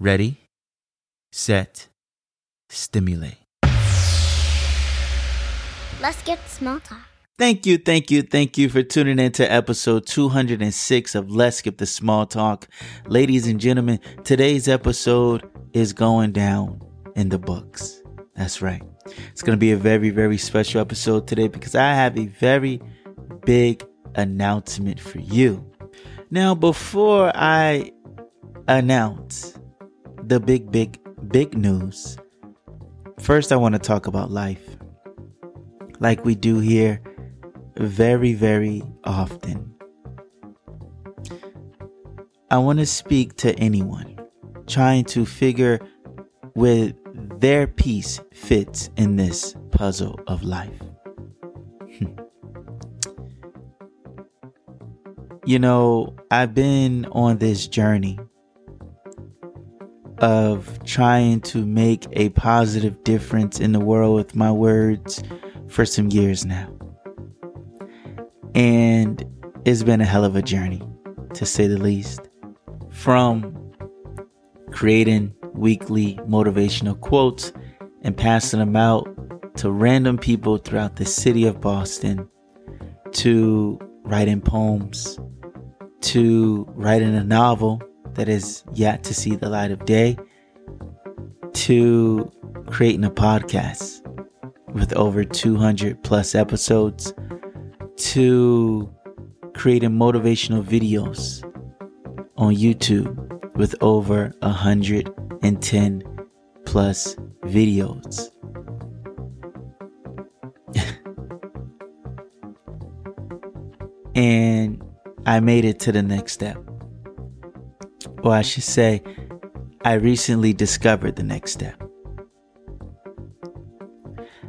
ready, set, stimulate. Let's get small talk. Thank you, thank you, thank you for tuning in to episode 206 of Let's Skip the Small Talk. Ladies and gentlemen, today's episode is going down in the books. That's right. It's going to be a very, very special episode today because I have a very big announcement for you. Now, before I announce the big, big, big news, first I want to talk about life. Like we do here very, very often. I want to speak to anyone trying to figure where their piece fits in this puzzle of life. you know, I've been on this journey of trying to make a positive difference in the world with my words for some years now. And it's been a hell of a journey, to say the least. From creating weekly motivational quotes and passing them out to random people throughout the city of Boston, to writing poems, to writing a novel that is yet to see the light of day, to creating a podcast with over 200 plus episodes, to creating motivational videos on YouTube with over 110 plus videos. and I made it to the next step. Or I should say, I recently discovered the next step.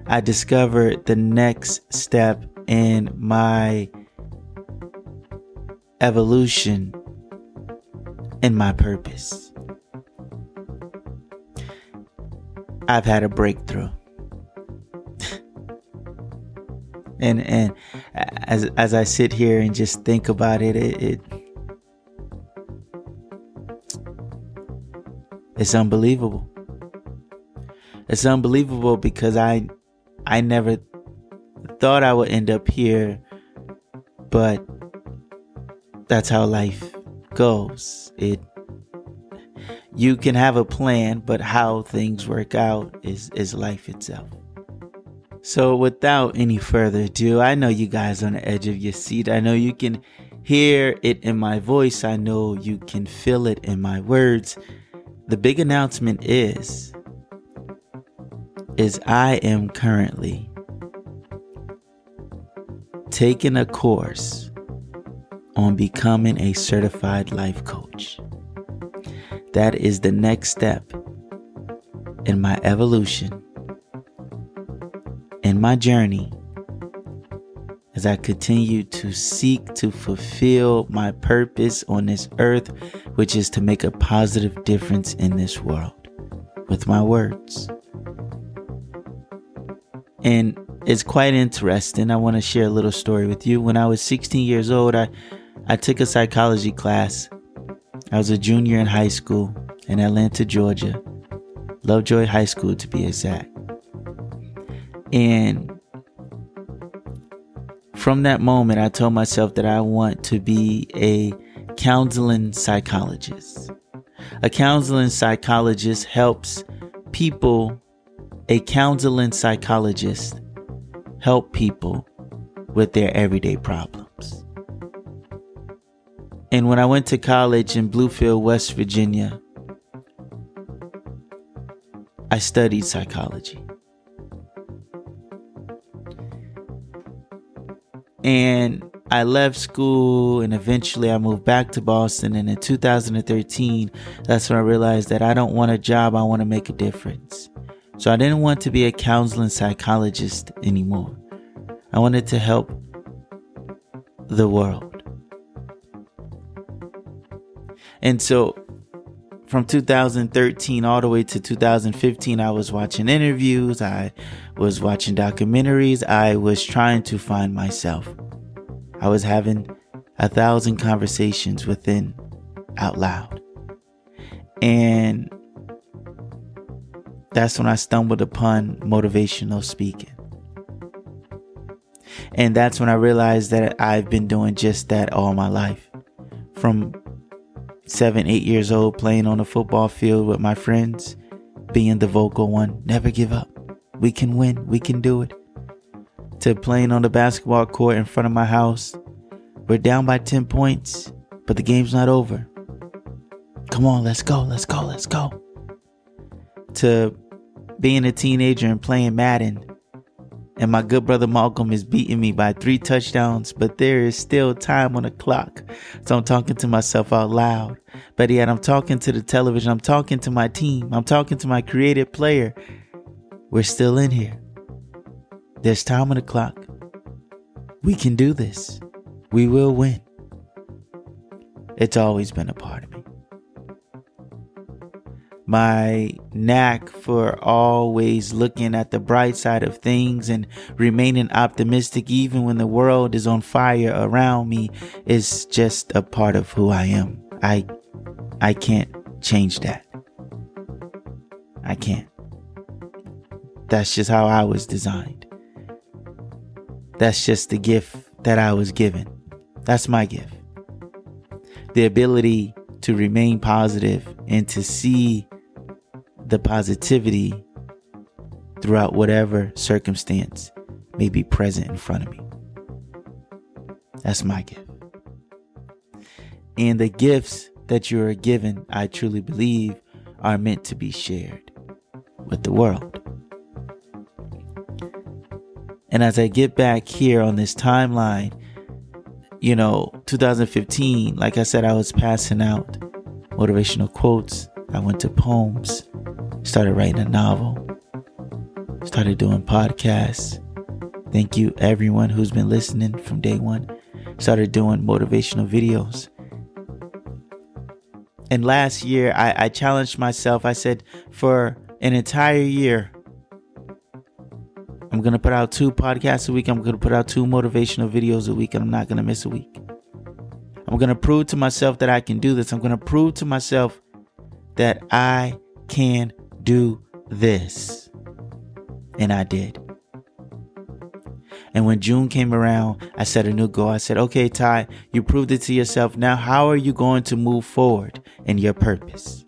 I discovered the next step in my evolution and my purpose. I've had a breakthrough. and and as as I sit here and just think about it, it, it it's unbelievable. It's unbelievable because I I never thought I would end up here, but that's how life goes. It you can have a plan, but how things work out is is life itself. So without any further ado, I know you guys on the edge of your seat. I know you can hear it in my voice. I know you can feel it in my words. The big announcement is is I am currently taking a course on becoming a certified life coach. That is the next step in my evolution, in my journey, as I continue to seek to fulfill my purpose on this earth, which is to make a positive difference in this world with my words. And it's quite interesting. I want to share a little story with you. When I was 16 years old, I, I took a psychology class. I was a junior in high school in Atlanta, Georgia. Lovejoy High School to be exact. And from that moment, I told myself that I want to be a counseling psychologist. A counseling psychologist helps people, a counseling psychologist help people with their everyday problems. And when I went to college in Bluefield, West Virginia, I studied psychology. And I left school and eventually I moved back to Boston. And in 2013, that's when I realized that I don't want a job, I want to make a difference. So I didn't want to be a counseling psychologist anymore. I wanted to help the world. And so from 2013 all the way to 2015, I was watching interviews, I was watching documentaries, I was trying to find myself. I was having a thousand conversations within out loud. And that's when I stumbled upon motivational speaking. And that's when I realized that I've been doing just that all my life. From seven, eight years old, playing on a football field with my friends, being the vocal one, never give up. We can win, we can do it to playing on the basketball court in front of my house. We're down by 10 points, but the game's not over. Come on, let's go, let's go, let's go. To being a teenager and playing Madden, and my good brother Malcolm is beating me by three touchdowns, but there is still time on the clock. So I'm talking to myself out loud. But yet I'm talking to the television, I'm talking to my team, I'm talking to my creative player. We're still in here. There's time on the clock. We can do this. We will win. It's always been a part of me. My knack for always looking at the bright side of things and remaining optimistic even when the world is on fire around me is just a part of who I am. I I can't change that. I can't. That's just how I was designed. That's just the gift that I was given. That's my gift. The ability to remain positive and to see the positivity throughout whatever circumstance may be present in front of me. That's my gift. And the gifts that you are given, I truly believe, are meant to be shared with the world. And as I get back here on this timeline, you know, 2015, like I said, I was passing out motivational quotes. I went to poems, started writing a novel, started doing podcasts. Thank you, everyone who's been listening from day one. Started doing motivational videos. And last year, I, I challenged myself. I said, for an entire year, I'm going to put out two podcasts a week. I'm going to put out two motivational videos a week, I'm not going to miss a week. I'm going to prove to myself that I can do this. I'm going to prove to myself that I can do this. And I did. And when June came around, I set a new goal. I said, okay, Ty, you proved it to yourself. Now, how are you going to move forward in your purpose?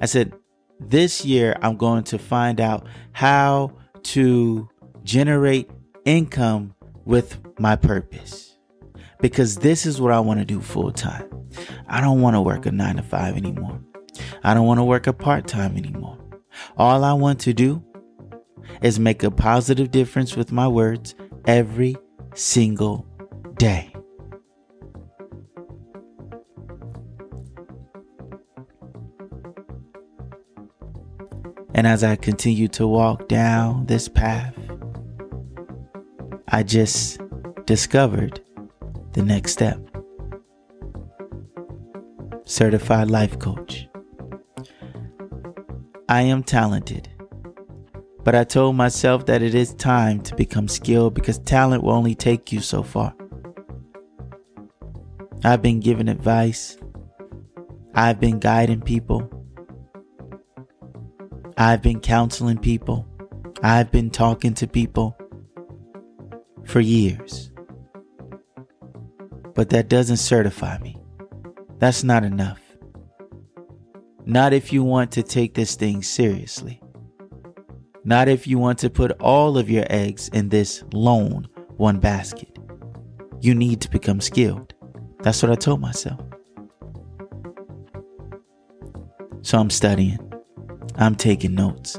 I said, this year I'm going to find out how to generate income with my purpose. Because this is what I want to do full time. I don't want to work a nine to five anymore. I don't want to work a part time anymore. All I want to do is make a positive difference with my words every single day. And as I continue to walk down this path, I just discovered the next step Certified Life Coach. I am talented, but I told myself that it is time to become skilled because talent will only take you so far. I've been giving advice, I've been guiding people. I've been counseling people. I've been talking to people for years. But that doesn't certify me. That's not enough. Not if you want to take this thing seriously. Not if you want to put all of your eggs in this lone one basket. You need to become skilled. That's what I told myself. So I'm studying. I'm taking notes.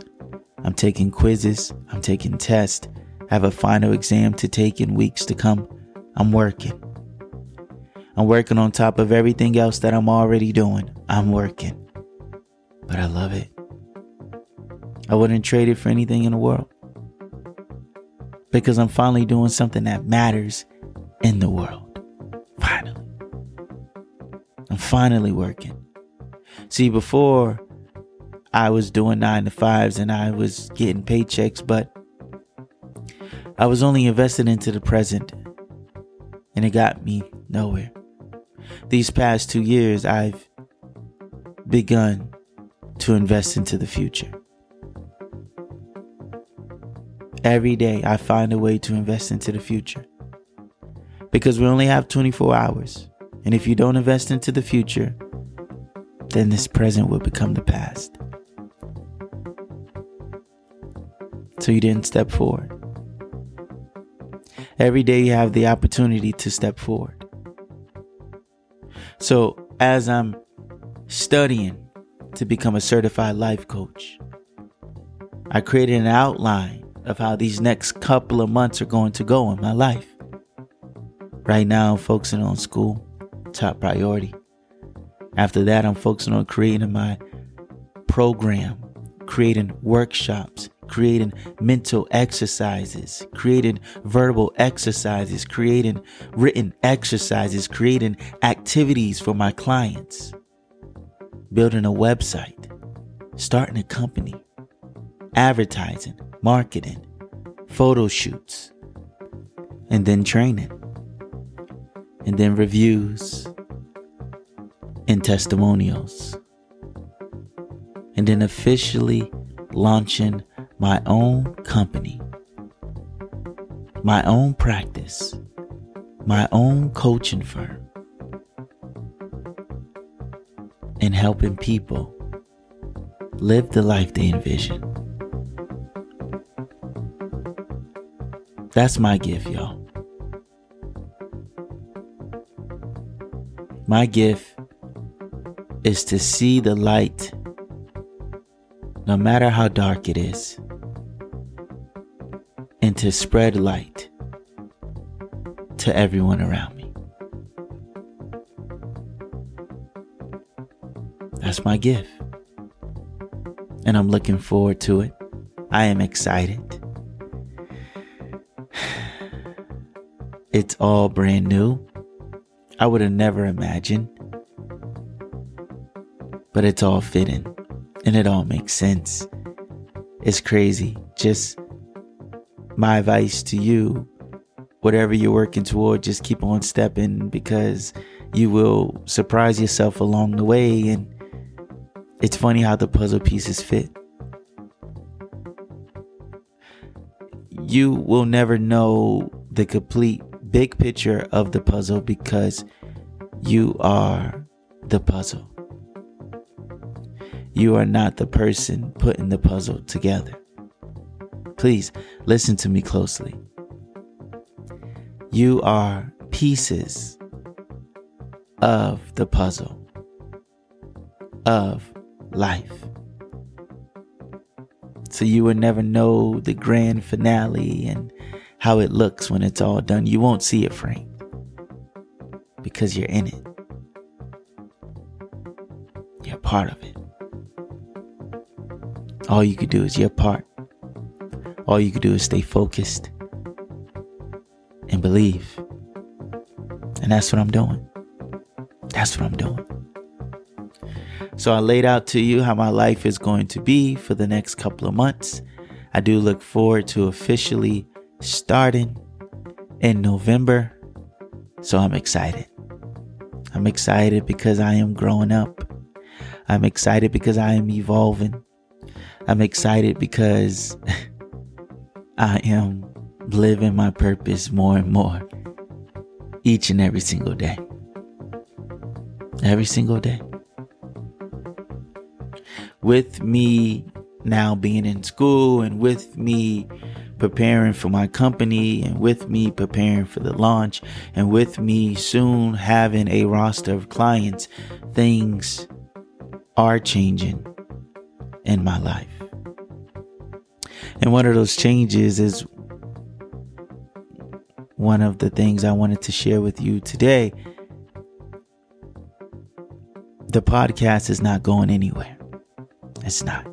I'm taking quizzes. I'm taking tests. have a final exam to take in weeks to come. I'm working. I'm working on top of everything else that I'm already doing. I'm working. But I love it. I wouldn't trade it for anything in the world. Because I'm finally doing something that matters in the world. Finally. I'm finally working. See, before I was doing nine to fives and I was getting paychecks, but I was only invested into the present and it got me nowhere. These past two years, I've begun to invest into the future. Every day, I find a way to invest into the future because we only have 24 hours. And if you don't invest into the future, then this present will become the past. So you didn't step forward. Every day you have the opportunity to step forward. So as I'm studying to become a certified life coach, I created an outline of how these next couple of months are going to go in my life. Right now, I'm focusing on school, top priority. After that, I'm focusing on creating my program, creating workshops, creating mental exercises, creating verbal exercises, creating written exercises, creating activities for my clients, building a website, starting a company, advertising, marketing, photo shoots, and then training, and then reviews and testimonials, and then officially launching my own company, my own practice, my own coaching firm, and helping people live the life they envision. That's my gift, y'all. My gift is to see the light no matter how dark it is, and to spread light to everyone around That's my gift. And I'm looking forward to it. I am excited. It's all brand new. I would have never imagined. But it's all fitting and it all makes sense. It's crazy. Just my advice to you whatever you're working toward, just keep on stepping because you will surprise yourself along the way. And it's funny how the puzzle pieces fit. You will never know the complete big picture of the puzzle because you are the puzzle. You are not the person putting the puzzle together. Please listen to me closely. You are pieces of the puzzle of life. So you will never know the grand finale and how it looks when it's all done. You won't see it framed because you're in it. You're part of it. All you could do is your part. All you could do is stay focused and believe. And that's what I'm doing. That's what I'm doing. So I laid out to you how my life is going to be for the next couple of months. I do look forward to officially starting in November. So I'm excited. I'm excited because I am growing up. I'm excited because I am evolving. I'm excited because I am living my purpose more and more each and every single day. Every single day. With me now being in school and with me preparing for my company and with me preparing for the launch and with me soon having a roster of clients, things are changing in my life. And one of those changes is one of the things I wanted to share with you today. The podcast is not going anywhere. It's not.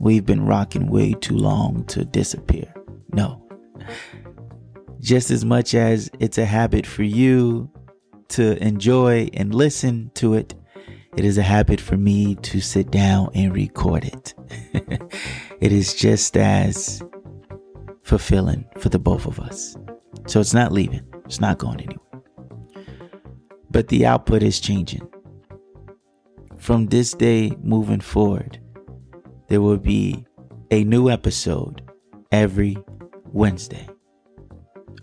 We've been rocking way too long to disappear. No. Just as much as it's a habit for you to enjoy and listen to it, it is a habit for me to sit down and record it. it is just as fulfilling for the both of us. So it's not leaving, it's not going anywhere. But the output is changing. From this day moving forward, there will be a new episode every Wednesday.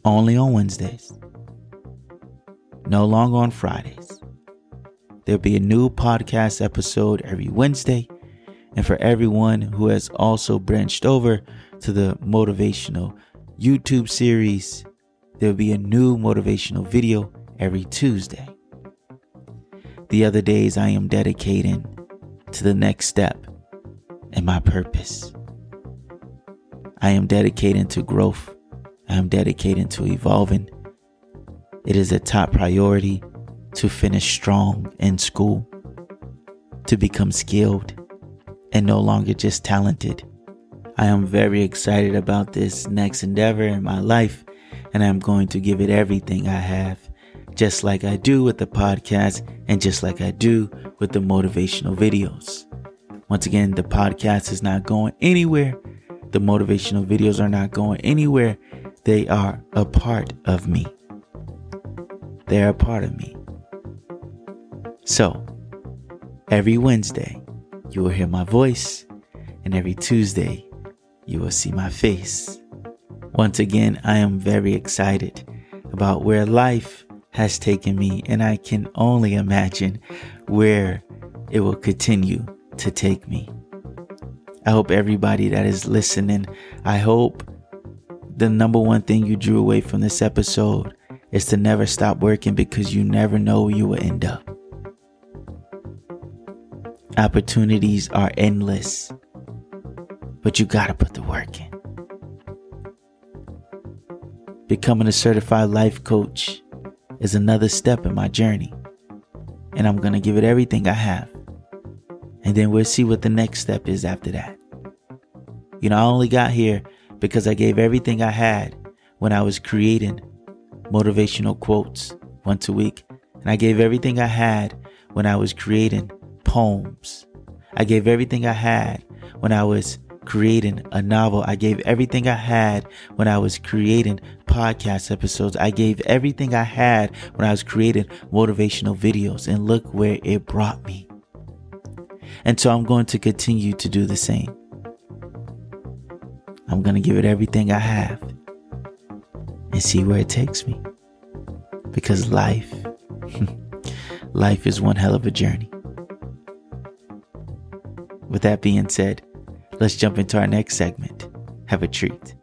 Only on Wednesdays. No longer on Fridays. There'll be a new podcast episode every Wednesday. And for everyone who has also branched over to the motivational YouTube series, there'll be a new motivational video every Tuesday. The other days, I am dedicating to the next step and my purpose. I am dedicating to growth. I am dedicating to evolving. It is a top priority to finish strong in school, to become skilled and no longer just talented. I am very excited about this next endeavor in my life, and I'm going to give it everything I have, just like I do with the podcast and just like I do with the motivational videos. Once again, the podcast is not going anywhere. The motivational videos are not going anywhere. They are a part of me. They're a part of me. So, every Wednesday, you will hear my voice, and every Tuesday, you will see my face. Once again, I am very excited about where life has taken me, and I can only imagine where it will continue to take me. I hope everybody that is listening, I hope the number one thing you drew away from this episode is to never stop working because you never know where you will end up. Opportunities are endless, but you gotta put the work in. Becoming a certified life coach is another step in my journey, and I'm gonna give it everything I have. And then we'll see what the next step is after that. You know, I only got here because I gave everything I had when I was creating motivational quotes once a week. And I gave everything I had when I was creating poems. I gave everything I had when I was creating a novel. I gave everything I had when I was creating podcast episodes. I gave everything I had when I was creating motivational videos. And look where it brought me. And so I'm going to continue to do the same. I'm going to give it everything I have and see where it takes me. Because life, life is one hell of a journey. With that being said, let's jump into our next segment. Have a treat.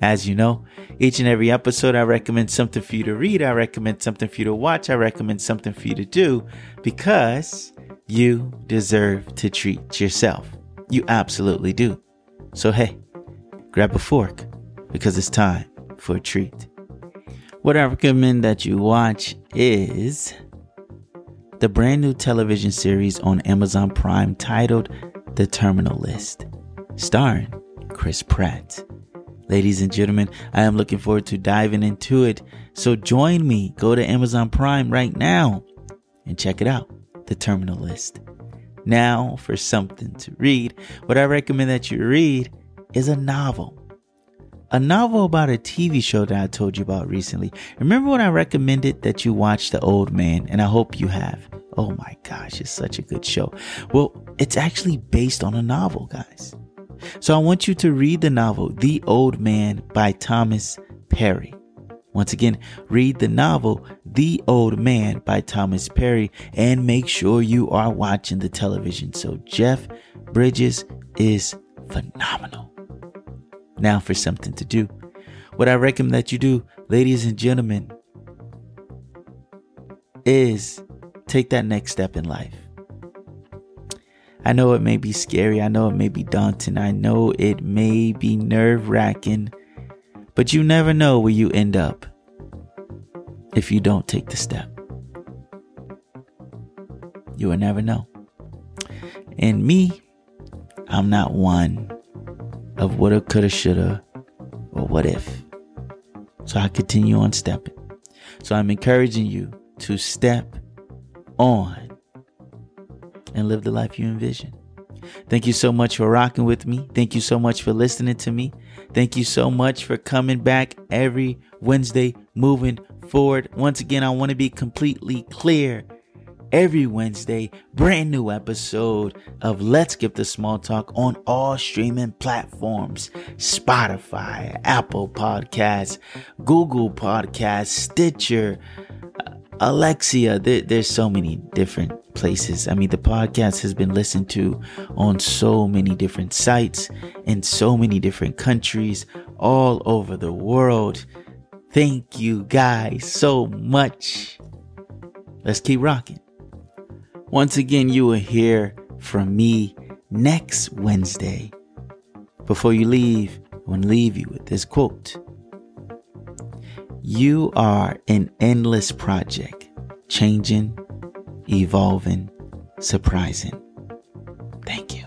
As you know, each and every episode, I recommend something for you to read. I recommend something for you to watch. I recommend something for you to do because you deserve to treat yourself. You absolutely do. So, hey, grab a fork because it's time for a treat. What I recommend that you watch is the brand new television series on Amazon Prime titled the Terminal List, starring Chris Pratt. Ladies and gentlemen, I am looking forward to diving into it. So join me. Go to Amazon Prime right now and check it out The Terminal List. Now, for something to read, what I recommend that you read is a novel. A novel about a TV show that I told you about recently. Remember when I recommended that you watch The Old Man? And I hope you have. Oh my gosh, it's such a good show. Well, it's actually based on a novel, guys. So I want you to read the novel, The Old Man by Thomas Perry. Once again, read the novel, The Old Man by Thomas Perry, and make sure you are watching the television. So Jeff Bridges is phenomenal. Now for something to do. What I recommend that you do, ladies and gentlemen, is take that next step in life. I know it may be scary. I know it may be daunting. I know it may be nerve wracking, but you never know where you end up if you don't take the step. You will never know. And me, I'm not one of woulda, coulda, shoulda, or what if. So I continue on stepping. So I'm encouraging you to step on and live the life you envision. Thank you so much for rocking with me. Thank you so much for listening to me. Thank you so much for coming back every Wednesday, moving forward. Once again, I want to be completely clear. Every Wednesday, brand new episode of Let's Skip the Small Talk on all streaming platforms Spotify, Apple Podcasts, Google Podcasts, Stitcher, uh, Alexia. There, there's so many different places. I mean, the podcast has been listened to on so many different sites in so many different countries all over the world. Thank you guys so much. Let's keep rocking. Once again, you will hear from me next Wednesday. Before you leave, I want to leave you with this quote. You are an endless project, changing, evolving, surprising. Thank you.